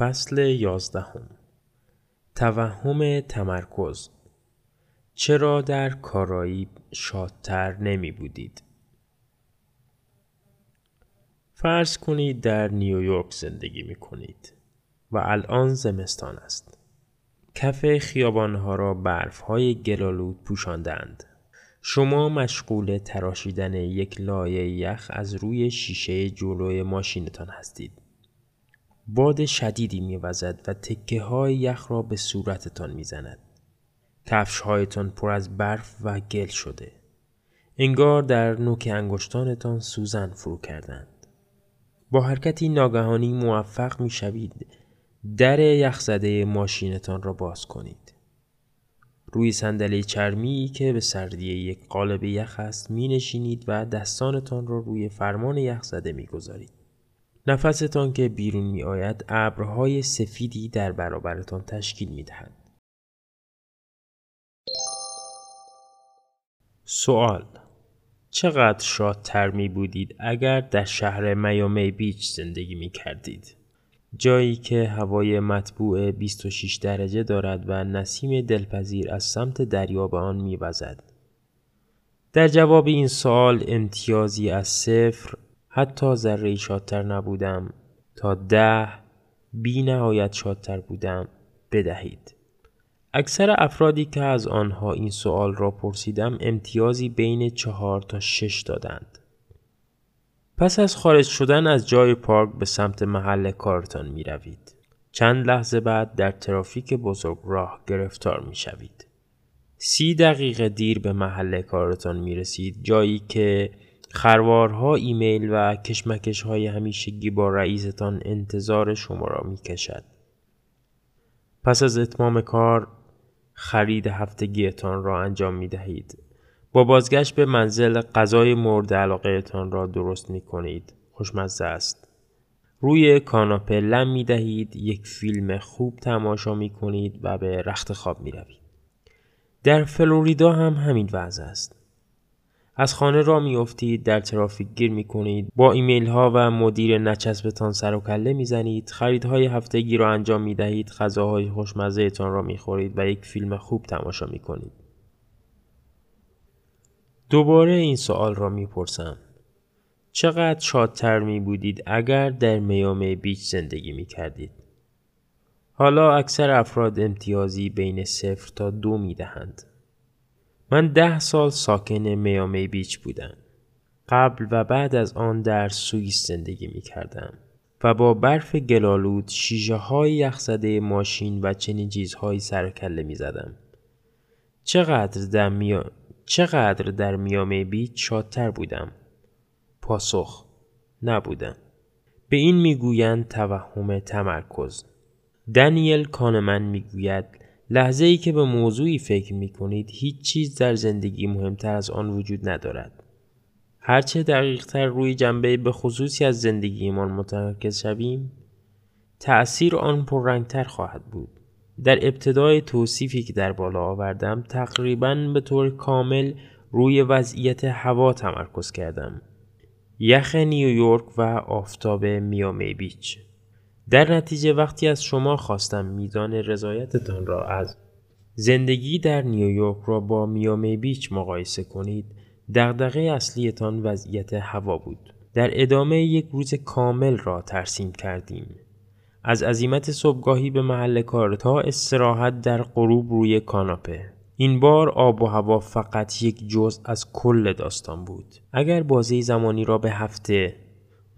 فصل یازدهم توهم تمرکز چرا در کارایی شادتر نمی بودید؟ فرض کنید در نیویورک زندگی می کنید و الان زمستان است. کف خیابانها را برف های گلالود پوشاندند. شما مشغول تراشیدن یک لایه یخ از روی شیشه جلوی ماشینتان هستید. باد شدیدی میوزد و تکه های یخ را به صورتتان می‌زند. کفش هایتان پر از برف و گل شده. انگار در نوک انگشتانتان سوزن فرو کردند. با حرکتی ناگهانی موفق می شوید در یخزده ماشینتان را باز کنید. روی صندلی چرمی که به سردی یک قالب یخ است می نشینید و دستانتان را روی فرمان یخزده می گذارید. نفستان که بیرون می آید ابرهای سفیدی در برابرتان تشکیل می دهد. سوال چقدر شادتر می بودید اگر در شهر میامی بیچ زندگی می کردید؟ جایی که هوای مطبوع 26 درجه دارد و نسیم دلپذیر از سمت دریا به آن میوزد. در جواب این سوال امتیازی از صفر حتی ذره شادتر نبودم تا ده بی نهایت شادتر بودم بدهید. اکثر افرادی که از آنها این سوال را پرسیدم امتیازی بین چهار تا شش دادند. پس از خارج شدن از جای پارک به سمت محل کارتان می روید. چند لحظه بعد در ترافیک بزرگ راه گرفتار می شوید. سی دقیقه دیر به محل کارتان می رسید جایی که خروارها ایمیل و کشمکش های همیشگی با رئیستان انتظار شما را می کشد. پس از اتمام کار خرید هفتگیتان را انجام می دهید. با بازگشت به منزل غذای مورد علاقه تان را درست می کنید. خوشمزه است. روی کاناپه لم می دهید، یک فیلم خوب تماشا می کنید و به رخت خواب می روید. در فلوریدا هم همین وضع است. از خانه را میافتید در ترافیک گیر می کنید با ایمیل ها و مدیر نچسبتان سر و کله می زنید خریدهای هفتگی را انجام می دهید غذاهای خوشمزه تان را می خورید و یک فیلم خوب تماشا می کنید دوباره این سوال را می پرسم چقدر شادتر می بودید اگر در میامه بیچ زندگی می کردید حالا اکثر افراد امتیازی بین صفر تا دو می دهند من ده سال ساکن میامی بیچ بودم. قبل و بعد از آن در سوئیس زندگی می کردم و با برف گلالود شیشه های یخزده ماشین و چنین چیزهایی سر کله می زدم. چقدر در, میا... چقدر در میامی بیچ شادتر بودم؟ پاسخ نبودم. به این می‌گویند توهم تمرکز. دانیل کانمن می‌گوید لحظه ای که به موضوعی فکر می کنید هیچ چیز در زندگی مهمتر از آن وجود ندارد. هرچه دقیقتر روی جنبه به خصوصی از زندگیمان متمرکز شویم تأثیر آن پررنگتر خواهد بود. در ابتدای توصیفی که در بالا آوردم تقریبا به طور کامل روی وضعیت هوا تمرکز کردم. یخ نیویورک و آفتاب میامی بیچ در نتیجه وقتی از شما خواستم میزان رضایتتان را از زندگی در نیویورک را با میامی بیچ مقایسه کنید دغدغه اصلیتان وضعیت هوا بود. در ادامه یک روز کامل را ترسیم کردیم. از عزیمت صبحگاهی به محل کار تا استراحت در غروب روی کاناپه. این بار آب و هوا فقط یک جزء از کل داستان بود. اگر بازه زمانی را به هفته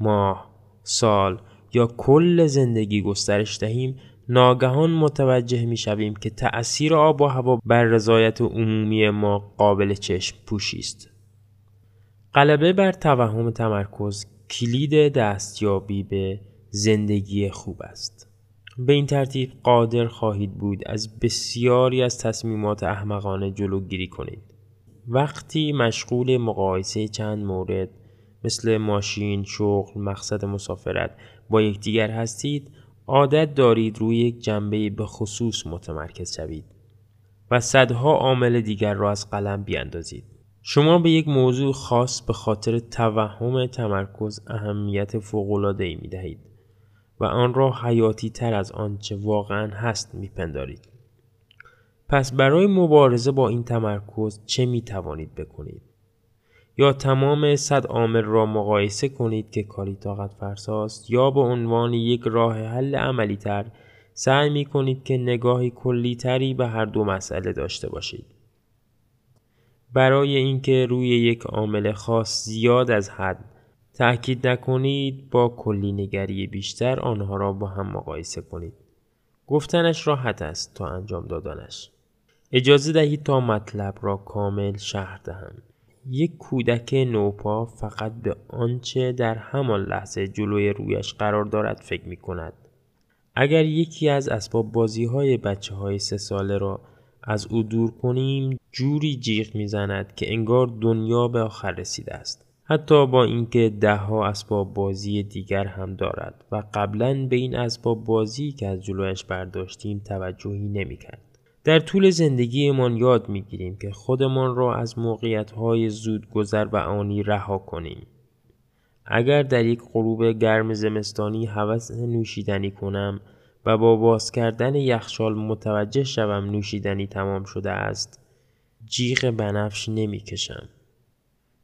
ماه سال یا کل زندگی گسترش دهیم ناگهان متوجه می شویم که تأثیر آب و هوا بر رضایت عمومی ما قابل چشم پوشی است. غلبه بر توهم تمرکز کلید دستیابی به زندگی خوب است. به این ترتیب قادر خواهید بود از بسیاری از تصمیمات احمقانه جلوگیری کنید. وقتی مشغول مقایسه چند مورد مثل ماشین، شغل، مقصد مسافرت با یکدیگر هستید عادت دارید روی یک جنبه به خصوص متمرکز شوید و صدها عامل دیگر را از قلم بیاندازید. شما به یک موضوع خاص به خاطر توهم تمرکز اهمیت فوق‌العاده‌ای می دهید و آن را حیاتی تر از آنچه واقعا هست میپندارید. پس برای مبارزه با این تمرکز چه می توانید بکنید؟ یا تمام صد عامل را مقایسه کنید که کاری طاقت فرساست یا به عنوان یک راه حل عملی تر سعی می کنید که نگاهی کلی تری به هر دو مسئله داشته باشید. برای اینکه روی یک عامل خاص زیاد از حد تأکید نکنید با کلی نگری بیشتر آنها را با هم مقایسه کنید. گفتنش راحت است تا انجام دادنش. اجازه دهید تا مطلب را کامل شهر دهم. یک کودک نوپا فقط به آنچه در همان لحظه جلوی رویش قرار دارد فکر می کند. اگر یکی از اسباب بازی های بچه های سه ساله را از او دور کنیم جوری جیغ می‌زند که انگار دنیا به آخر رسیده است. حتی با اینکه دهها اسباب بازی دیگر هم دارد و قبلا به این اسباب بازی که از جلویش برداشتیم توجهی نمی‌کرد. در طول زندگیمان یاد می‌گیریم که خودمان را از موقعیت زود گذر و آنی رها کنیم. اگر در یک غروب گرم زمستانی هوس نوشیدنی کنم و با باز کردن یخچال متوجه شوم نوشیدنی تمام شده است جیغ بنفش نمی‌کشم.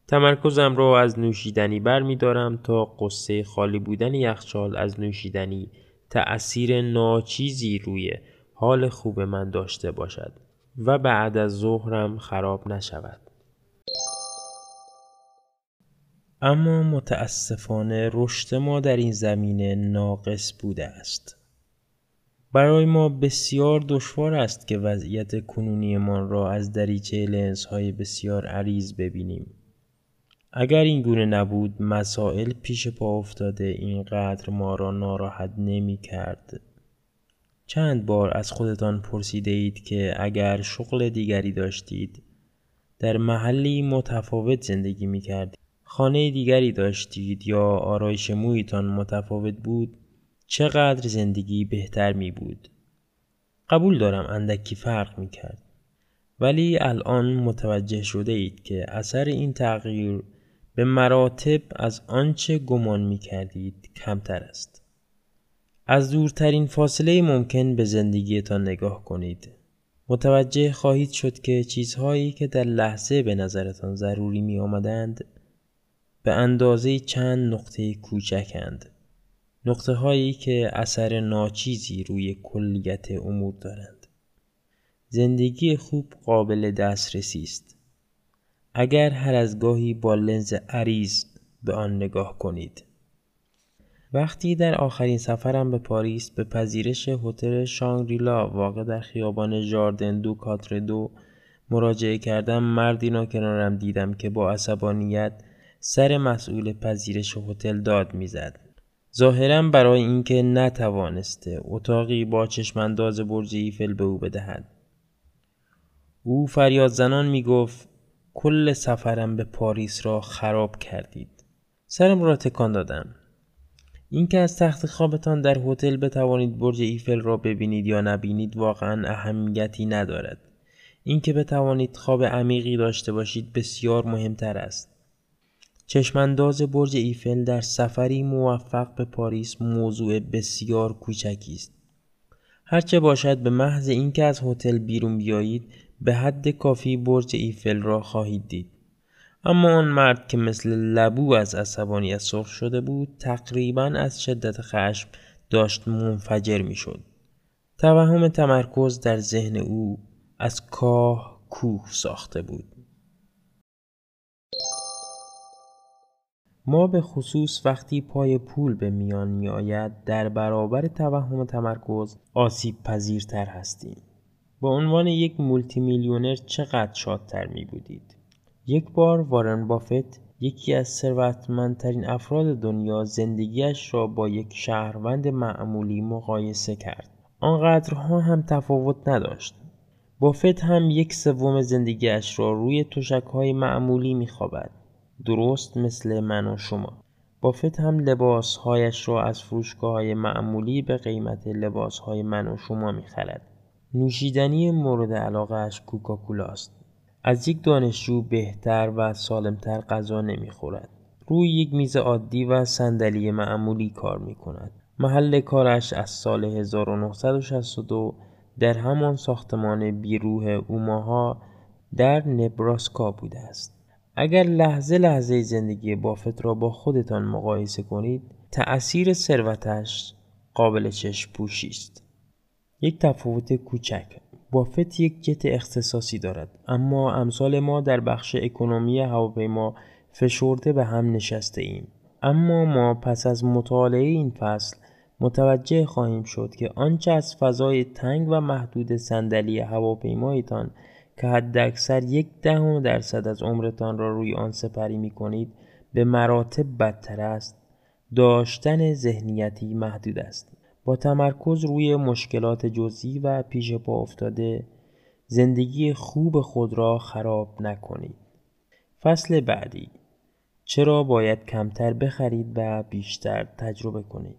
تمرکزم را از نوشیدنی بر می دارم تا قصه خالی بودن یخچال از نوشیدنی تأثیر ناچیزی روی حال خوب من داشته باشد و بعد از ظهرم خراب نشود. اما متاسفانه رشد ما در این زمینه ناقص بوده است. برای ما بسیار دشوار است که وضعیت کنونیمان را از دریچه لنز های بسیار عریض ببینیم. اگر این گونه نبود مسائل پیش پا افتاده اینقدر ما را ناراحت نمی کرد. چند بار از خودتان پرسیده اید که اگر شغل دیگری داشتید در محلی متفاوت زندگی می کردید خانه دیگری داشتید یا آرایش مویتان متفاوت بود؟ چقدر زندگی بهتر می بود قبول دارم اندکی فرق می کرد ولی الان متوجه شده اید که اثر این تغییر به مراتب از آنچه گمان می کردید کمتر است. از دورترین فاصله ممکن به زندگیتان نگاه کنید. متوجه خواهید شد که چیزهایی که در لحظه به نظرتان ضروری می آمدند به اندازه چند نقطه کوچکند. نقطه هایی که اثر ناچیزی روی کلیت امور دارند. زندگی خوب قابل دسترسی است. اگر هر از گاهی با لنز عریض به آن نگاه کنید. وقتی در آخرین سفرم به پاریس به پذیرش هتل شانگریلا واقع در خیابان ژاردن دو کاتر دو مراجعه کردم مردی را کنارم دیدم که با عصبانیت سر مسئول پذیرش هتل داد می‌زد. ظاهرا برای اینکه نتوانسته اتاقی با چشمانداز برج ایفل به او بدهد. او فریاد زنان می گفت کل سفرم به پاریس را خراب کردید. سرم را تکان دادم. اینکه از تخت خوابتان در هتل بتوانید برج ایفل را ببینید یا نبینید واقعا اهمیتی ندارد. اینکه بتوانید خواب عمیقی داشته باشید بسیار مهمتر است. چشمانداز برج ایفل در سفری موفق به پاریس موضوع بسیار کوچکی است. هرچه باشد به محض اینکه از هتل بیرون بیایید به حد کافی برج ایفل را خواهید دید. اما آن مرد که مثل لبو از عصبانیت سرخ شده بود تقریبا از شدت خشم داشت منفجر می‌شد. توهم تمرکز در ذهن او از کاه کوه ساخته بود. ما به خصوص وقتی پای پول به میان می آید در برابر توهم تمرکز آسیب پذیرتر هستیم. با عنوان یک مولتی میلیونر چقدر شادتر می بودید؟ یک بار وارن بافت یکی از ثروتمندترین افراد دنیا زندگیش را با یک شهروند معمولی مقایسه کرد. آنقدرها هم تفاوت نداشت. بافت هم یک سوم زندگیش را روی تشک های معمولی میخوابد. درست مثل من و شما. بافت هم لباسهایش را از فروشگاه های معمولی به قیمت لباس های من و شما می‌خرد. نوشیدنی مورد علاقهش کوکاکولا است. از یک دانشجو بهتر و سالمتر غذا نمی‌خورد. روی یک میز عادی و صندلی معمولی کار می کند. محل کارش از سال 1962 در همان ساختمان بیروه اوماها در نبراسکا بوده است. اگر لحظه لحظه زندگی بافت را با خودتان مقایسه کنید تأثیر ثروتش قابل چشم پوشی است. یک تفاوت کوچک بافت یک جت اختصاصی دارد. اما امثال ما در بخش اکنومی هواپیما فشرده به هم نشسته ایم. اما ما پس از مطالعه این فصل متوجه خواهیم شد که آنچه از فضای تنگ و محدود صندلی هواپیمایتان که حداکثر یک دهم درصد از عمرتان را روی آن سپری می کنید به مراتب بدتر است. داشتن ذهنیتی محدود است. با تمرکز روی مشکلات جزئی و پیش پا افتاده زندگی خوب خود را خراب نکنید. فصل بعدی چرا باید کمتر بخرید و بیشتر تجربه کنید؟